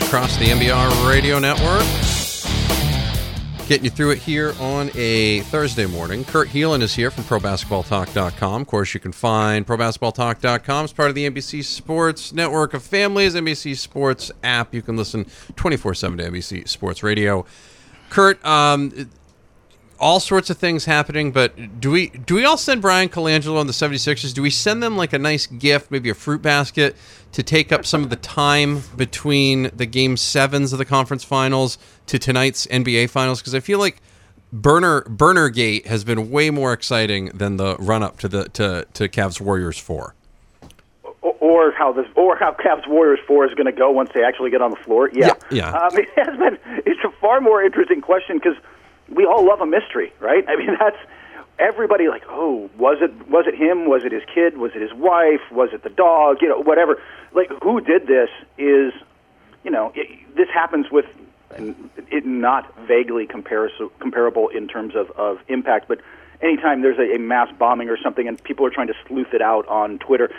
Across the NBR Radio Network. Getting you through it here on a Thursday morning. Kurt Helin is here from ProBasketballTalk.com. Of course, you can find ProBasketballTalk.com as part of the NBC Sports Network of Families, NBC Sports app. You can listen 24 7 to NBC Sports Radio. Kurt, um, all sorts of things happening, but do we do we all send Bryan Colangelo and the 76ers? Do we send them like a nice gift, maybe a fruit basket, to take up some of the time between the game sevens of the conference finals to tonight's NBA finals? Because I feel like Burner Burner Gate has been way more exciting than the run up to the to, to Cavs Warriors four. Or how this, or how Cavs Warriors four is going to go once they actually get on the floor. Yeah, yeah. yeah. Um, it has been. It's a far more interesting question because we all love a mystery, right? I mean, that's everybody like, oh, was it was it him? Was it his kid? Was it his wife? Was it the dog? You know, whatever. Like, who did this? Is you know, it, this happens with it not vaguely comparable in terms of, of impact, but anytime there's a, a mass bombing or something and people are trying to sleuth it out on Twitter,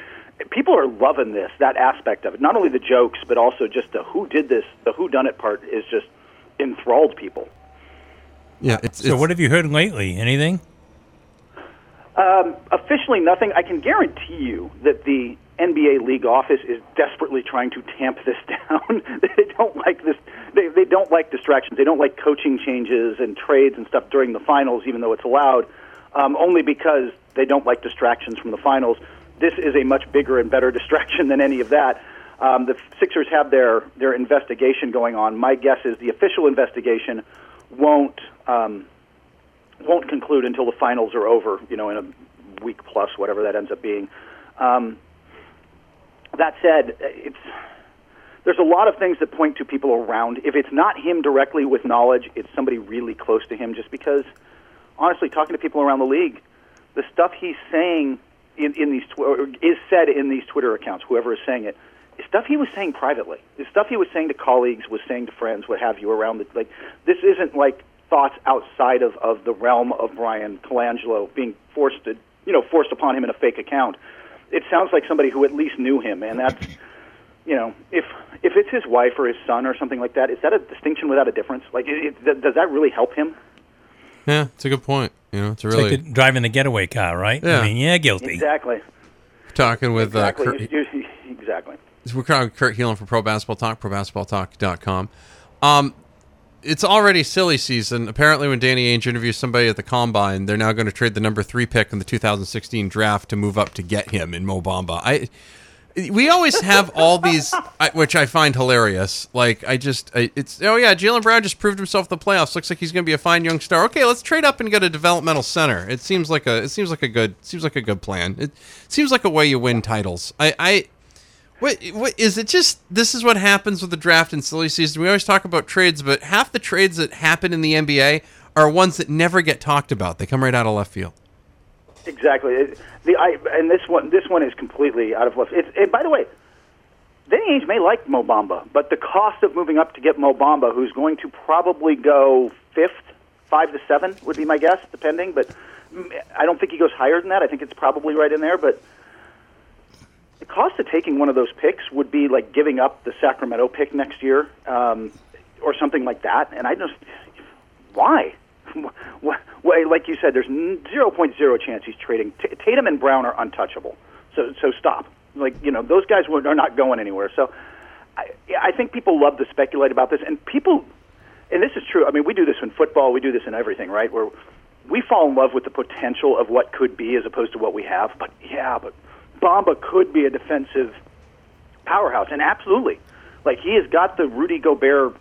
people are loving this, that aspect of it. Not only the jokes, but also just the who did this, the who done it part is just enthralled people. Yeah. It's, so, it's, what have you heard lately? Anything? Um, officially, nothing. I can guarantee you that the NBA league office is desperately trying to tamp this down. they don't like this. They they don't like distractions. They don't like coaching changes and trades and stuff during the finals, even though it's allowed. Um, only because they don't like distractions from the finals. This is a much bigger and better distraction than any of that. Um, the Sixers have their their investigation going on. My guess is the official investigation won't um, won't conclude until the finals are over. You know, in a week plus, whatever that ends up being. Um, that said, it's there's a lot of things that point to people around. If it's not him directly with knowledge, it's somebody really close to him. Just because, honestly, talking to people around the league, the stuff he's saying in, in these tw- is said in these Twitter accounts. Whoever is saying it, is stuff he was saying privately. The stuff he was saying to colleagues, was saying to friends, what have you, around the like. This isn't like thoughts outside of, of the realm of Bryan Colangelo being forced to, you know, forced upon him in a fake account. It sounds like somebody who at least knew him, and that's, you know, if if it's his wife or his son or something like that, is that a distinction without a difference? Like, it, it, does that really help him? Yeah, it's a good point. You know, it's a really it's like driving the getaway car, right? Yeah. I mean, yeah, guilty. Exactly. Talking with exactly. uh, Kurt, exactly. We're calling Kurt Helin for Pro Basketball Talk, ProBasketballTalk.com. Um, it's already silly season. Apparently, when Danny Ainge interviews somebody at the combine, they're now going to trade the number three pick in the 2016 draft to move up to get him in Mo Bamba. I we always have all these, which I find hilarious. Like I just, I, it's oh yeah, Jaylen Brown just proved himself in the playoffs. Looks like he's going to be a fine young star. Okay, let's trade up and get a developmental center. It seems like a, it seems like a good, seems like a good plan. It seems like a way you win titles. I, I what, what is it? Just this is what happens with the draft and silly season. We always talk about trades, but half the trades that happen in the NBA are ones that never get talked about. They come right out of left field. Exactly. The I and this one this one is completely out of left. It's, and by the way, Danny Ainge may like Mo Bamba, but the cost of moving up to get Mo Bamba, who's going to probably go fifth, five to seven, would be my guess, depending. But mm, I don't think he goes higher than that. I think it's probably right in there, but cost of taking one of those picks would be like giving up the Sacramento pick next year, um, or something like that. And I just why? like you said, there's zero point zero chance he's trading. T- Tatum and Brown are untouchable. So so stop. Like you know, those guys are not going anywhere. So I, I think people love to speculate about this, and people, and this is true. I mean, we do this in football. We do this in everything, right? Where we fall in love with the potential of what could be as opposed to what we have. But yeah, but Bamba could be a defensive powerhouse, and absolutely, like he has got the Rudy Gobert.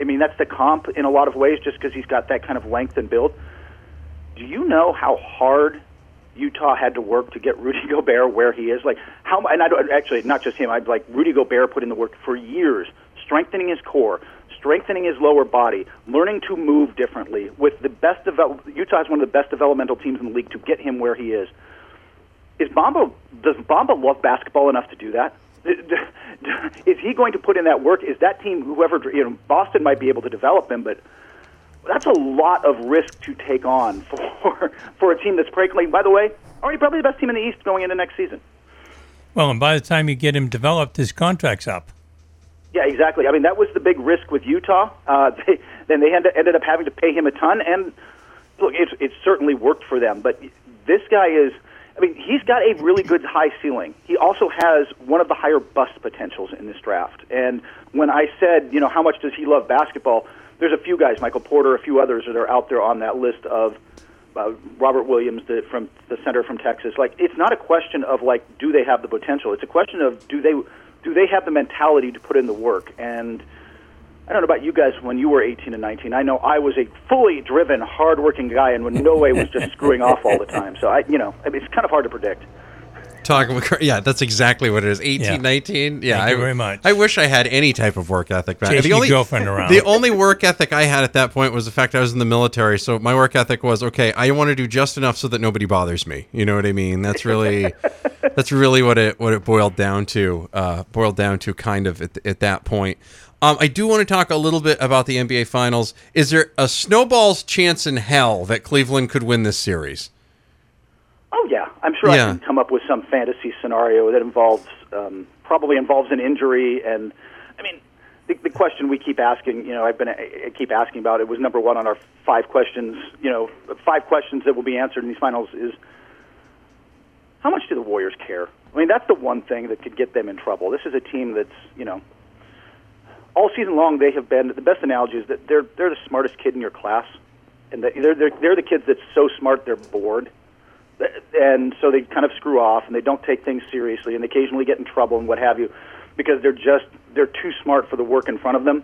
I mean, that's the comp in a lot of ways, just because he's got that kind of length and build. Do you know how hard Utah had to work to get Rudy Gobert where he is? Like how? And I don't actually not just him. I'd like Rudy Gobert put in the work for years, strengthening his core, strengthening his lower body, learning to move differently. With the best develop, Utah is one of the best developmental teams in the league to get him where he is is Bamba does Bamba love basketball enough to do that? Is he going to put in that work? Is that team whoever you know Boston might be able to develop him, but that's a lot of risk to take on for for a team that's probably, by the way, already probably the best team in the East going into next season. Well, and by the time you get him developed, his contract's up. Yeah, exactly. I mean, that was the big risk with Utah. Uh, they, then they ended, ended up having to pay him a ton, and look, it's it certainly worked for them. But this guy is, I mean, he's got a really good high ceiling. He also has one of the higher bust potentials in this draft. And when I said, you know, how much does he love basketball? There's a few guys, Michael Porter, a few others that are out there on that list of uh, Robert Williams the, from the center from Texas. Like, it's not a question of like, do they have the potential? It's a question of do they do they have the mentality to put in the work? And I don't know about you guys when you were 18 and 19. I know I was a fully driven, hardworking guy, and in no way was just screwing off all the time. So I, you know, I mean, it's kind of hard to predict. Talking with, yeah, that's exactly what it is. 18, Yeah. 19. Yeah, Thank I, you very much. I wish I had any type of work ethic. back- Chasing your girlfriend around. The only work ethic I had at that point was the fact I was in the military. So my work ethic was okay. I want to do just enough so that nobody bothers me. You know what I mean? That's really, that's really what it what it boiled down to. Uh, boiled down to kind of at, at that point. Um, I do want to talk a little bit about the NBA Finals. Is there a snowball's chance in hell that Cleveland could win this series? Oh yeah, I'm sure Yeah. I can come up with some fantasy scenario that involves um, probably involves an injury. And I mean, the, the question we keep asking, you know, I've been I keep asking about it was number one on our five questions. You know, five questions that will be answered in these finals is how much do the Warriors care? I mean, that's the one thing that could get them in trouble. This is a team that's you know. All season long, they have been. The best analogy is that they're they're the smartest kid in your class, and they're they're, they're the kids that's so smart they're bored and so they kind of screw off and they don't take things seriously and they occasionally get in trouble and what have you because they're just they're too smart for the work in front of them.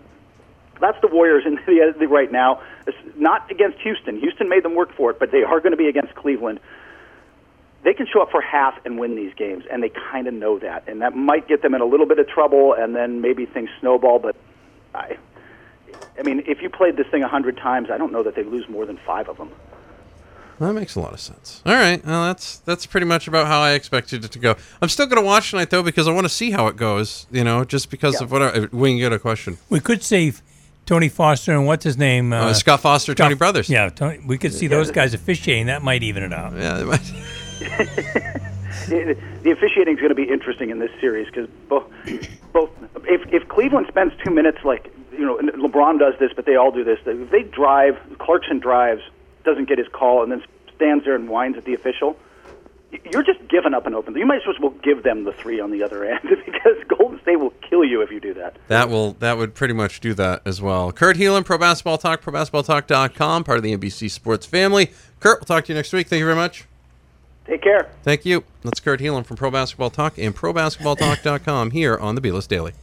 That's the Warriors in the right now. It's not against Houston. Houston made them work for it, but they are going to be against Cleveland. They can show up for half and win these games, and they kind of know that, and that might get them in a little bit of trouble, and then maybe things snowball. But I, I mean, if you played this thing a hundred times, I don't know that they lose more than five of them. That makes a lot of sense. All right, well, that's that's pretty much about how I expected it to go. I'm still going to watch tonight though because I want to see how it goes. You know, just because Yeah. of what I, we can get a question. We could save Tony Foster and what's his name? Uh, Scott Foster, Tony Brothers. Yeah, Tony, we could see those guys officiating. That might even it out. yeah. the officiating is going to be interesting in this series because both, both if if Cleveland spends two minutes like you know LeBron does this, but they all do this. If they drive, Clarkson drives, doesn't get his call, and then stands there and whines at the official. You're just giving up an open. You might as well give them the three on the other end because Golden State will kill you if you do that. That will that would pretty much do that as well. Kurt Helin, Pro Basketball Talk, ProBasketballTalk.com, part of the NBC Sports family. Kurt, we'll talk to you next week. Thank you very much. Take care. Thank you. That's Kurt Helin from Pro Basketball Talk and ProBasketballTalk.com here on the Beeless Daily.